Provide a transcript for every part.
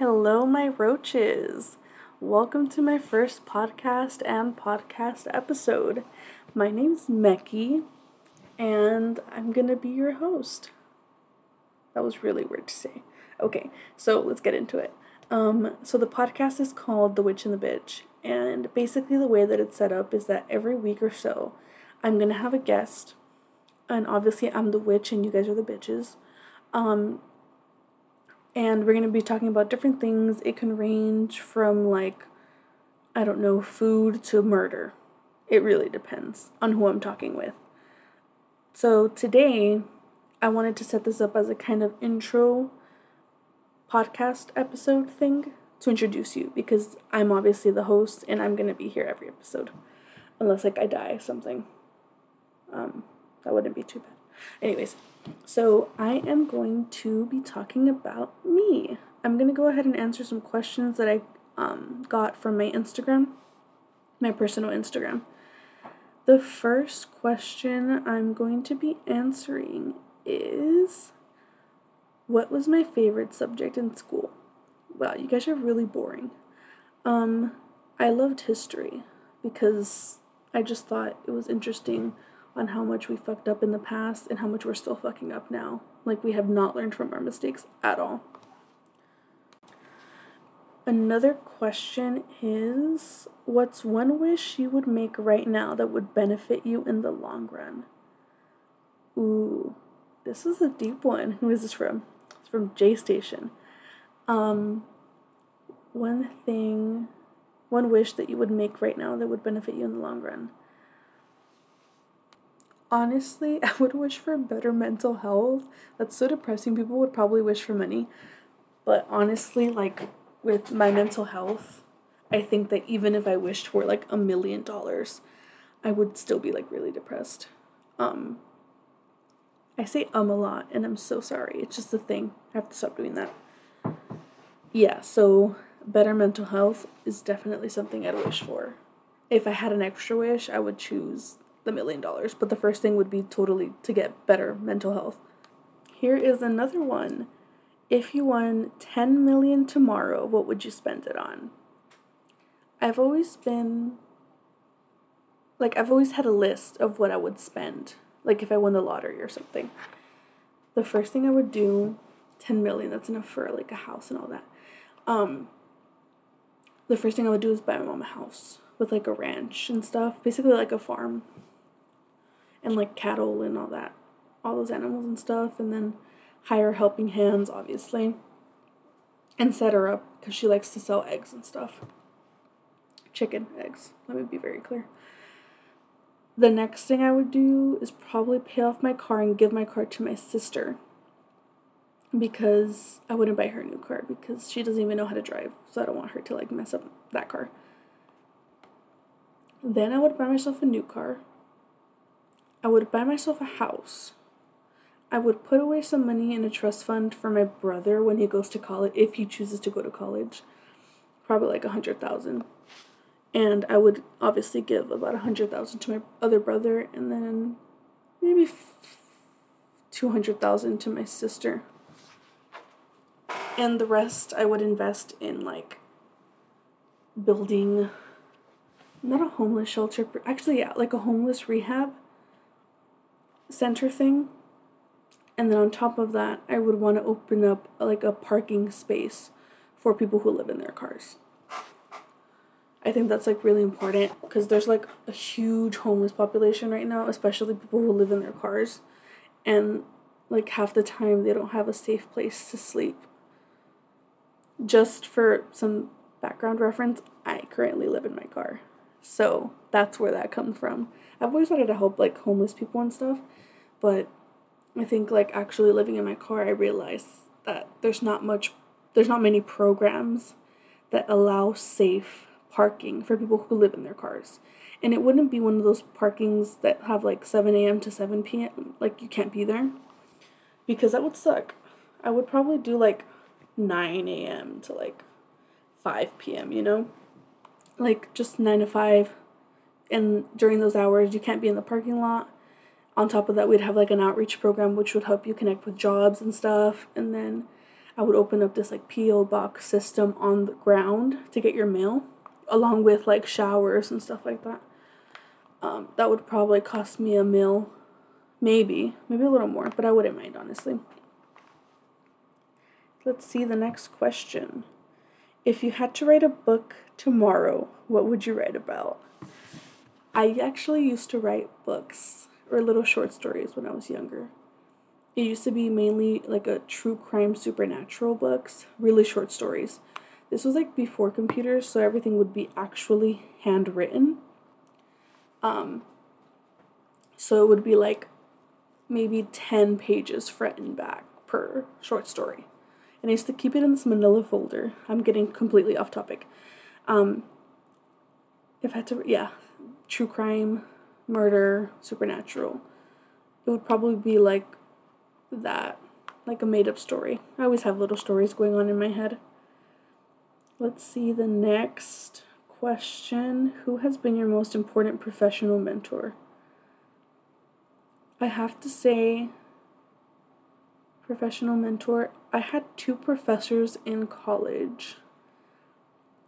Hello, my roaches. Welcome to my first podcast and podcast episode. My name's Meki, and I'm gonna be your host. That was really weird to say. Okay, so let's get into it. Um, so the podcast is called The Witch and the Bitch, and basically the way that it's set up is that every week or so, I'm gonna have a guest, and obviously I'm the witch and you guys are the bitches. Um, and we're going to be talking about different things. It can range from like, I don't know, food to murder. It really depends on who I'm talking with. So today, I wanted to set this up as a kind of intro podcast episode thing to introduce you because I'm obviously the host and I'm going to be here every episode. Unless like I die something. Um that wouldn't be too bad. Anyways, so I am going to be talking about me. I'm going to go ahead and answer some questions that I um, got from my Instagram, my personal Instagram. The first question I'm going to be answering is What was my favorite subject in school? Wow, you guys are really boring. Um, I loved history because I just thought it was interesting on how much we fucked up in the past and how much we're still fucking up now. Like, we have not learned from our mistakes at all. Another question is What's one wish you would make right now that would benefit you in the long run? Ooh, this is a deep one. Who is this from? It's from J Station. Um, one thing, one wish that you would make right now that would benefit you in the long run honestly, I would wish for better mental health. That's so depressing. People would probably wish for money. But honestly, like with my mental health, I think that even if I wished for like a million dollars, I would still be like really depressed. Um I say um a lot and I'm so sorry. It's just a thing. I have to stop doing that. Yeah, so better mental health is definitely something I'd wish for. If I had an extra wish, I would choose the million dollars, but the first thing would be totally to get better mental health. Here is another one. If you won 10 million tomorrow, what would you spend it on? I've always been like I've always had a list of what I would spend, like if I won the lottery or something. The first thing I would do, 10 million, that's enough for like a house and all that. Um the first thing I would do is buy my mom a house with like a ranch and stuff, basically like a farm and like cattle and all that, all those animals and stuff, and then hire helping hands, obviously, and set her up because she likes to sell eggs and stuff. Chicken eggs, let me be very clear. The next thing I would do is probably pay off my car and give my car to my sister because I wouldn't buy her a new car because she doesn't even know how to drive, so I don't want her to like mess up that car. Then I would buy myself a new car I would buy myself a house. I would put away some money in a trust fund for my brother when he goes to college, if he chooses to go to college. Probably like a hundred thousand. And I would obviously give about a hundred thousand to my other brother and then maybe two hundred thousand to my sister. And the rest I would invest in like building not a homeless shelter, actually yeah, like a homeless rehab center thing. And then on top of that, I would want to open up like a parking space for people who live in their cars. I think that's like really important because there's like a huge homeless population right now, especially people who live in their cars. And like half the time they don't have a safe place to sleep. Just for some background reference, I currently live in my car. So that's where that comes from. I've always wanted to help like homeless people and stuff, but I think like actually living in my car, I realized that there's not much, there's not many programs that allow safe parking for people who live in their cars. And it wouldn't be one of those parkings that have like 7 a.m. to 7 p.m. Like you can't be there because that would suck. I would probably do like 9 a.m. to like 5 p.m., you know? Like just 9 to 5 and during those hours you can't be in the parking lot on top of that we'd have like an outreach program which would help you connect with jobs and stuff and then I would open up this like P.O. box system on the ground to get your mail, along with like showers and stuff like that. Um, that would probably cost me a mil, maybe, maybe a little more, but I wouldn't mind honestly. Let's see the next question. If you had to write a book tomorrow, what would you write about? I actually used to write books or little short stories when I was younger. It used to be mainly like a true crime supernatural books, really short stories. This was like before computers, so everything would be actually handwritten. Um so it would be like maybe 10 pages front and back per short story and I used to keep it in this manila folder. I'm getting completely off topic. Um, if I had to, yeah, true crime, murder, supernatural, it would probably be like that, like a made up story. I always have little stories going on in my head. Let's see the next question Who has been your most important professional mentor? I have to say, professional mentor, I had two professors in college.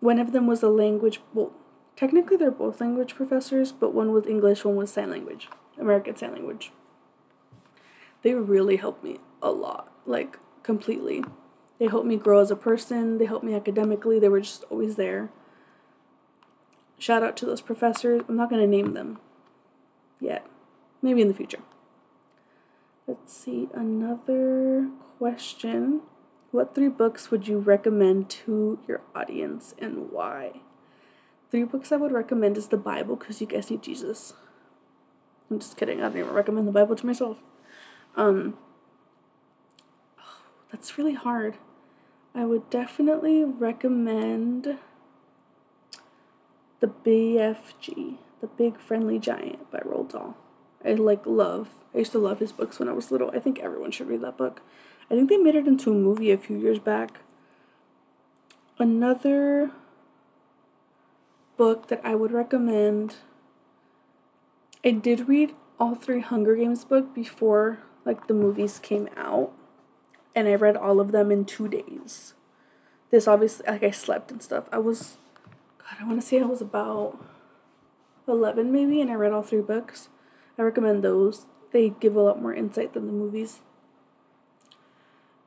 One of them was a language, well, technically they're both language professors, but one was English, one was sign language, American Sign Language. They really helped me a lot, like completely. They helped me grow as a person, they helped me academically, they were just always there. Shout out to those professors. I'm not going to name them yet, maybe in the future. Let's see, another question. What three books would you recommend to your audience and why? Three books I would recommend is the Bible because you guys need Jesus. I'm just kidding. I don't even recommend the Bible to myself. Um, oh, that's really hard. I would definitely recommend the BFG, the Big Friendly Giant by Roald Dahl. I like love. I used to love his books when I was little. I think everyone should read that book. I think they made it into a movie a few years back. Another book that I would recommend. I did read all three Hunger Games book before like the movies came out and I read all of them in 2 days. This obviously like I slept and stuff. I was god, I want to say I was about 11 maybe and I read all three books. I recommend those. They give a lot more insight than the movies.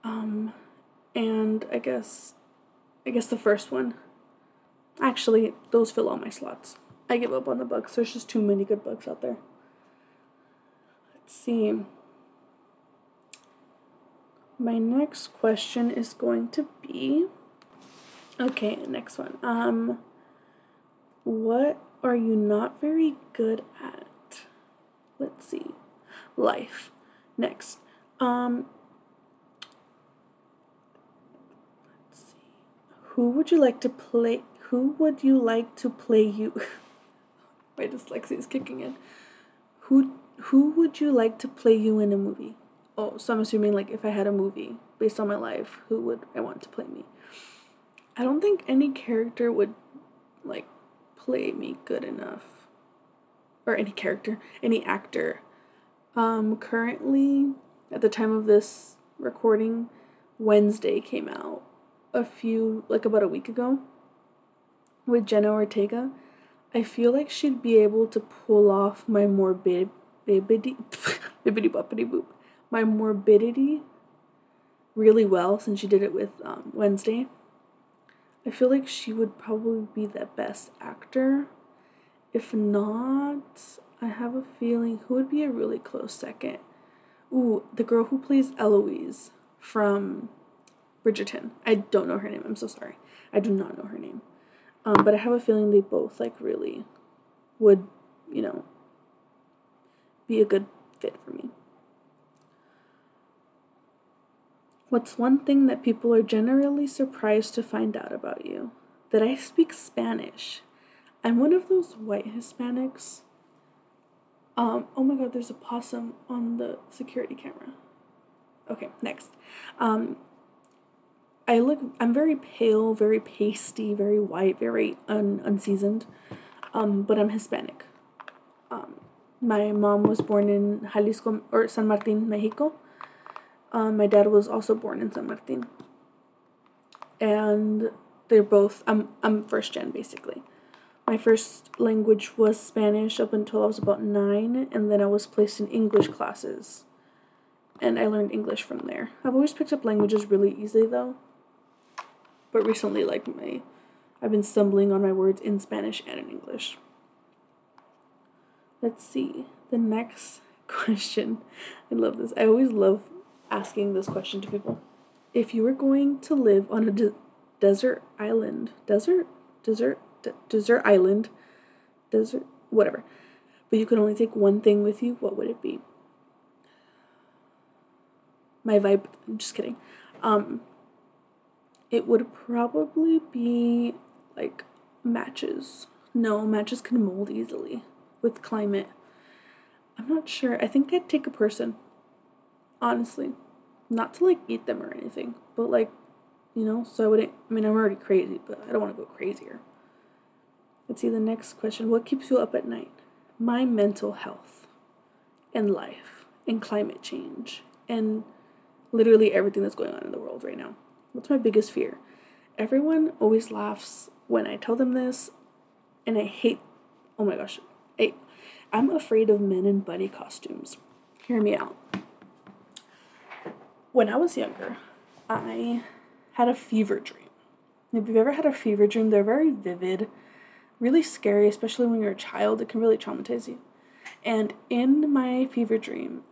Um, and I guess, I guess the first one. Actually, those fill all my slots. I give up on the books. There's just too many good books out there. Let's see. My next question is going to be okay, next one. Um what are you not very good at? let's see life next um let's see who would you like to play who would you like to play you? My dyslexia is kicking in. Who who would you like to play you in a movie? Oh so i'm assuming like if i had a movie based on my life who would i want to play me? I don't think any character would like play me good enough. Or any character, any actor. Um, currently, at the time of this recording, Wednesday came out a few, like about a week ago, with Jenna Ortega. I feel like she'd be able to pull off my morbid, bibbidi boppity boop, my morbidity really well since she did it with um, Wednesday. I feel like she would probably be the best actor if not, I have a feeling who would be a really close second. Ooh, the girl who plays Eloise from Bridgerton. I don't know her name. I'm so sorry. I do not know her name. Um, but I have a feeling they both like really would, you know, be a good fit for me. What's one thing that people are generally surprised to find out about you? That I speak Spanish. I'm one of those white Hispanics. Um, oh my god, there's a possum on the security camera. Okay, next. Um, I look, I'm very pale, very pasty, very white, very un, unseasoned, um, but I'm Hispanic. Um, my mom was born in Jalisco or San Martin, Mexico. Um, my dad was also born in San Martin. and they're both I'm I'm first gen basically. My first language was Spanish up until I was about nine, and then I was placed in English classes. And I learned English from there. I've always picked up languages really easily though. But recently, like my, I've been stumbling on my words in Spanish and in English. Let's see. The next question. I love this. I always love asking this question to people. If you were going to live on a de- desert island, desert, desert, d- desert island, desert, whatever. But you could only take one thing with you, what would it be? My vibe, I'm just kidding. Um, it would probably be like matches. No, matches can mold easily with climate. I'm not sure. I think I'd take a person. Honestly. Not to like eat them or anything, but like, you know, so I wouldn't. I mean, I'm already crazy, but I don't want to go crazier. Let's see the next question. What keeps you up at night? My mental health and life and climate change and literally everything that's going on in the world right now. What's my biggest fear? Everyone always laughs when I tell them this, and I hate, oh my gosh, I, I'm afraid of men in bunny costumes. Hear me out. When I was younger, I had a fever dream. If you've ever had a fever dream, they're very vivid really scary, especially when you're a child. It can really traumatize you. And in my fever dream,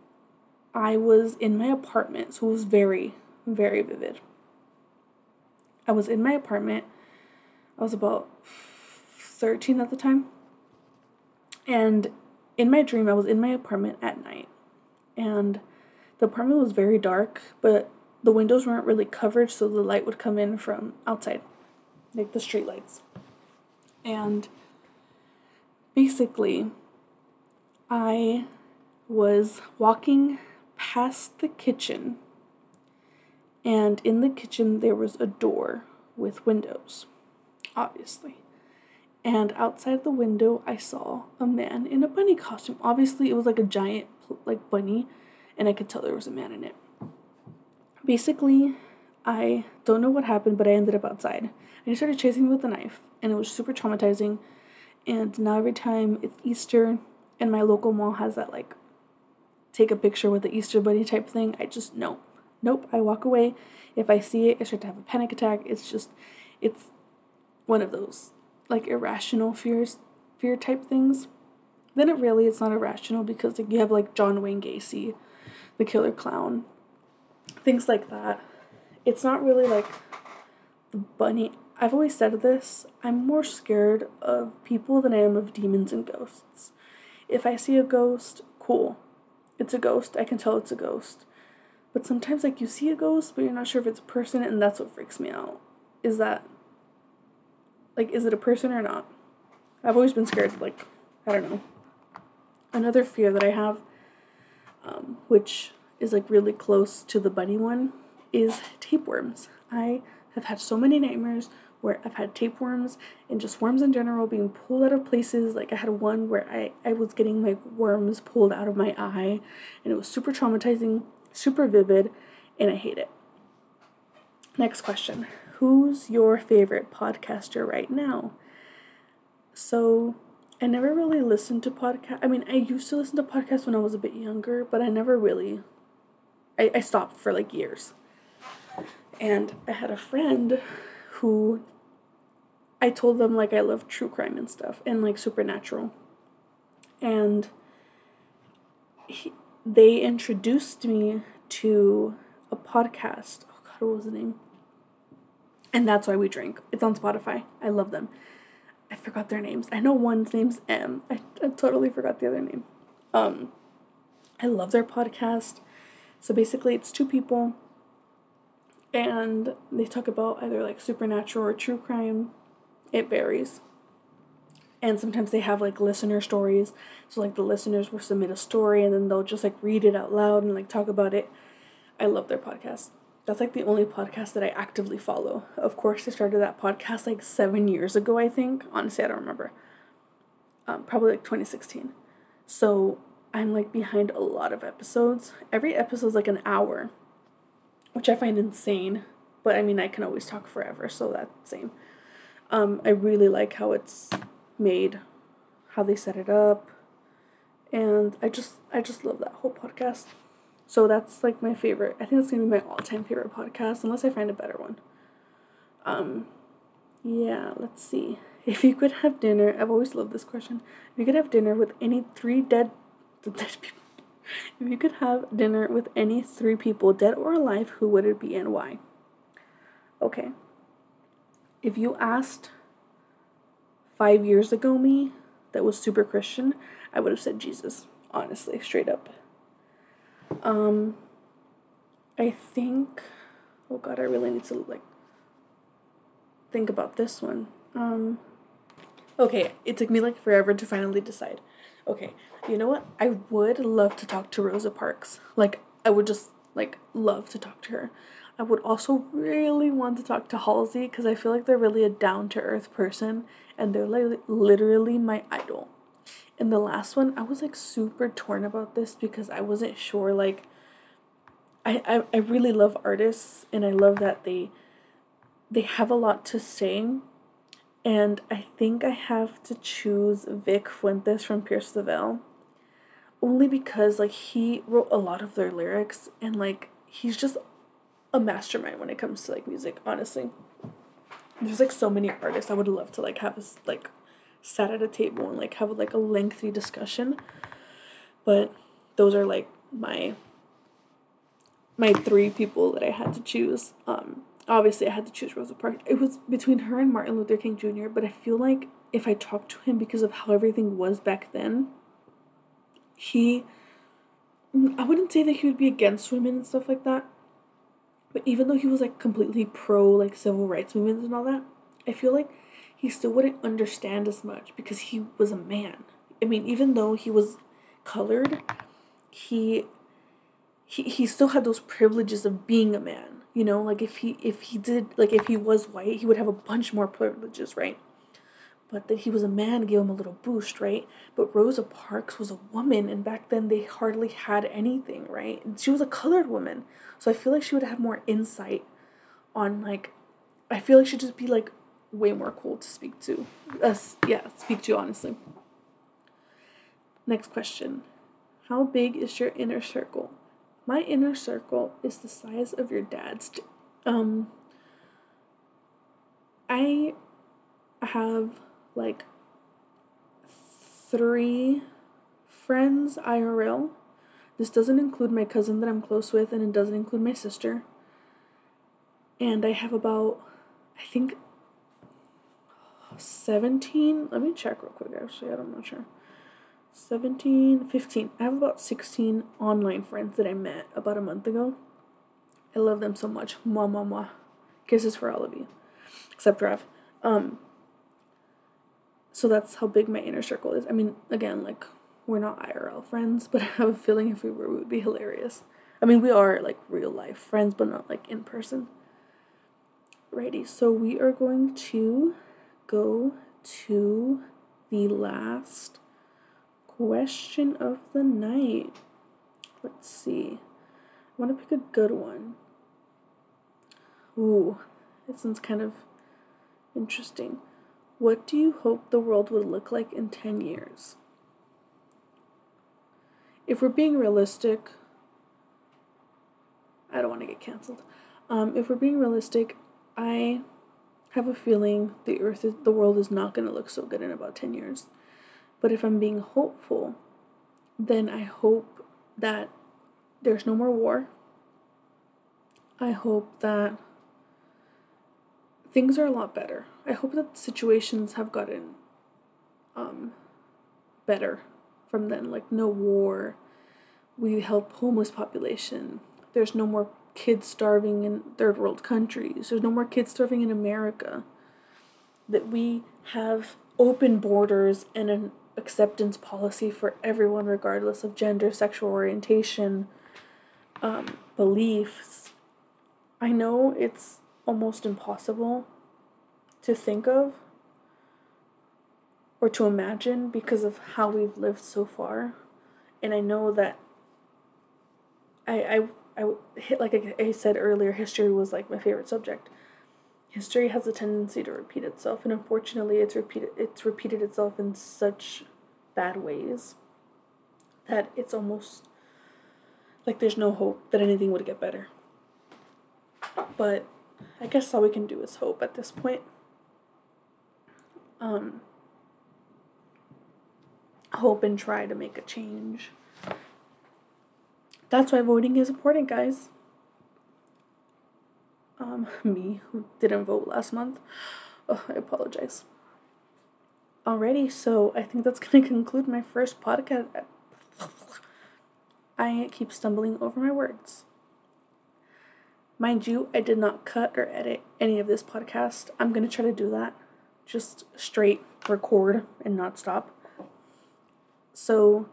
I was in my apartment, so it was very, very vivid. I was in my apartment. I was about 13 at the time. And in my dream, I was in my apartment at night. And the apartment was very dark, but the windows weren't really covered, so the light would come in from outside, like the street lights. And basically, I was walking past the kitchen, and in the kitchen, there was a door with windows, obviously. And outside the window, I saw a man in a bunny costume. Obviously, it was like a giant, like bunny, and I could tell there was a man in it. Basically, I don't know what happened, but I ended up outside. And he started chasing me with a knife and it was super traumatizing. And now every time it's Easter and my local mall has that like take a picture with the Easter bunny type thing, I just no. Nope, I walk away. If I see it, I start to have a panic attack. It's just it's one of those like irrational fears fear type things. Then it really it's not irrational because like you have like John Wayne Gacy, the killer clown, things like that. It's not really like the bunny I've always said this I'm more scared of people than I am of demons and ghosts. If I see a ghost, cool. It's a ghost, I can tell it's a ghost. But sometimes, like, you see a ghost, but you're not sure if it's a person, and that's what freaks me out. Is that, like, is it a person or not? I've always been scared, like, I don't know. Another fear that I have, um, which is, like, really close to the bunny one, is tapeworms. I have had so many nightmares where I've had tapeworms and just worms in general being pulled out of places. Like I had one where I, I was getting like worms pulled out of my eye and it was super traumatizing, super vivid, and I hate it. Next question. Who's your favorite podcaster right now? So I never really listened to podcast. I mean, I used to listen to podcasts when I was a bit younger, but I never really I, I stopped for like years. And I had a friend who I told them like I love true crime and stuff and like supernatural. And he, they introduced me to a podcast. Oh god, what was the name? And that's why we drink. It's on Spotify. I love them. I forgot their names. I know one's name's Em. I, I totally forgot the other name. Um I love their podcast. So basically it's two people and they talk about either like supernatural or true crime. It varies. And sometimes they have like listener stories. So like the listeners will submit a story and then they'll just like read it out loud and like talk about it. I love their podcast. That's like the only podcast that I actively follow. Of course, I started that podcast like seven years ago, I think. Honestly, I don't remember. Um, probably like 2016. So I'm like behind a lot of episodes. Every episode is like an hour which I find insane. But I mean, I can always talk forever, so that's same. Um, I really like how it's made, how they set it up, and I just I just love that whole podcast. So that's like my favorite. I think that's gonna be my all time favorite podcast, unless I find a better one. Um, yeah. Let's see. If you could have dinner, I've always loved this question. If you could have dinner with any three dead, dead people if you could have dinner with any three people, dead or alive, who would it be and why? Okay. If you asked five years ago me that was super Christian, I would have said Jesus, honestly, straight up. Um, I think, oh God, I really need to like think about this one. Um, okay, it took me like forever to finally decide. Okay, you know what? I would love to talk to Rosa Parks. Like, I would just like love to talk to her. I would also really want to talk to Halsey because I feel like they're really a down to earth person and they're like literally my idol. In the last one, I was like super torn about this because I wasn't sure. Like, I, I, I really love artists and I love that they they have a lot to say and I think I have to choose Vic Fuentes from Pierce the Veil. Only because like he wrote a lot of their lyrics and like he's just a mastermind when it comes to like music, honestly. There's like so many artists I would love to like have us like sat at a table and like have like a lengthy discussion. But those are like my my three people that I had to choose. Um obviously I had to choose Rosa Parks. It was between her and Martin Luther King Jr., but I feel like if I talked to him because of how everything was back then, he I wouldn't say that he would be against women and stuff like that. But even though he was like completely pro like civil rights movements and all that, I feel like he still wouldn't understand as much because he was a man. I mean, even though he was colored, he he he still had those privileges of being a man you know, like if he if he did like if he was white, he would have a bunch more privileges, right? But that he was a man gave him a little boost, right? But Rosa Parks was a woman, and back then they hardly had anything, right? And she was a colored woman, so I feel like she would have more insight on like, I feel like she'd just be like way more cool to speak to, us, yeah, speak to honestly. Next question, how big is your inner circle? my inner circle is the size of your dad's. Um, I have like three friends IRL. This doesn't include my cousin that I'm close with, and it doesn't include my sister. And I have about, I think, 17. Let me check real quick, actually. I'm not sure. 17, 15. I have about 16 online friends that I met about a month ago. I love them so much. Mwah, mwah, mwah. Kisses for all of you. Except Rav. Um, so that's how big my inner circle is. I mean, again, like, we're not IRL friends, but I have a feeling if we were, we would be hilarious. I mean, we are, like, real life friends, but not, like, in person. Righty, so we are going to go to the last question of the night. Let's see. I want to pick a good one. Ooh, this one's kind of interesting. What do you hope the world would look like in 10 years? If we're being realistic, I don't want to get canceled. Um, if we're being realistic, I have a feeling the earth is, the world is not going to look so good in about 10 years. But if I'm being hopeful, then I hope that there's no more war. I hope that things are a lot better. I hope that situations have gotten um, better from then. Like, no war. We help homeless population. There's no more kids starving in third world countries. There's no more kids starving in America. That we have open borders and an acceptance policy for everyone, regardless of gender, sexual orientation, um, beliefs. I know it's almost impossible to think of or to imagine because of how we've lived so far. And I know that I, I I hit like I said earlier, history was like my favorite subject. History has a tendency to repeat itself, and unfortunately, it's repeated. It's repeated itself in such bad ways that it's almost like there's no hope that anything would get better. But I guess all we can do is hope at this point. Um, hope and try to make a change. That's why voting is important, guys. Um, me, who didn't vote last month. Oh, I apologize. Alrighty, so I think that's gonna conclude my first podcast. I keep stumbling over my words. Mind you, I did not cut or edit any of this podcast. I'm gonna try to do that. Just straight record and not stop. So,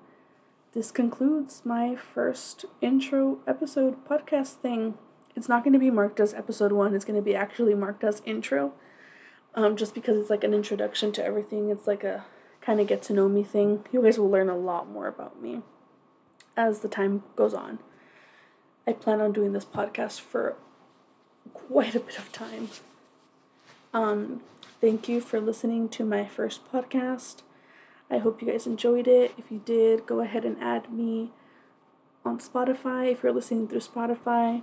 this concludes my first intro episode podcast thing. It's not going to be marked as episode one, it's going to be actually marked as intro. Um, just because it's like an introduction to everything. It's like a kind of get to know me thing. You guys will learn a lot more about me as the time goes on. I plan on doing this podcast for quite a bit of time. Um, thank you for listening to my first podcast. I hope you guys enjoyed it. If you did, go ahead and add me on Spotify if you're listening through Spotify.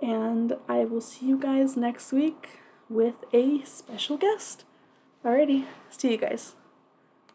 And I will see you guys next week with a special guest. Alrighty, see you guys.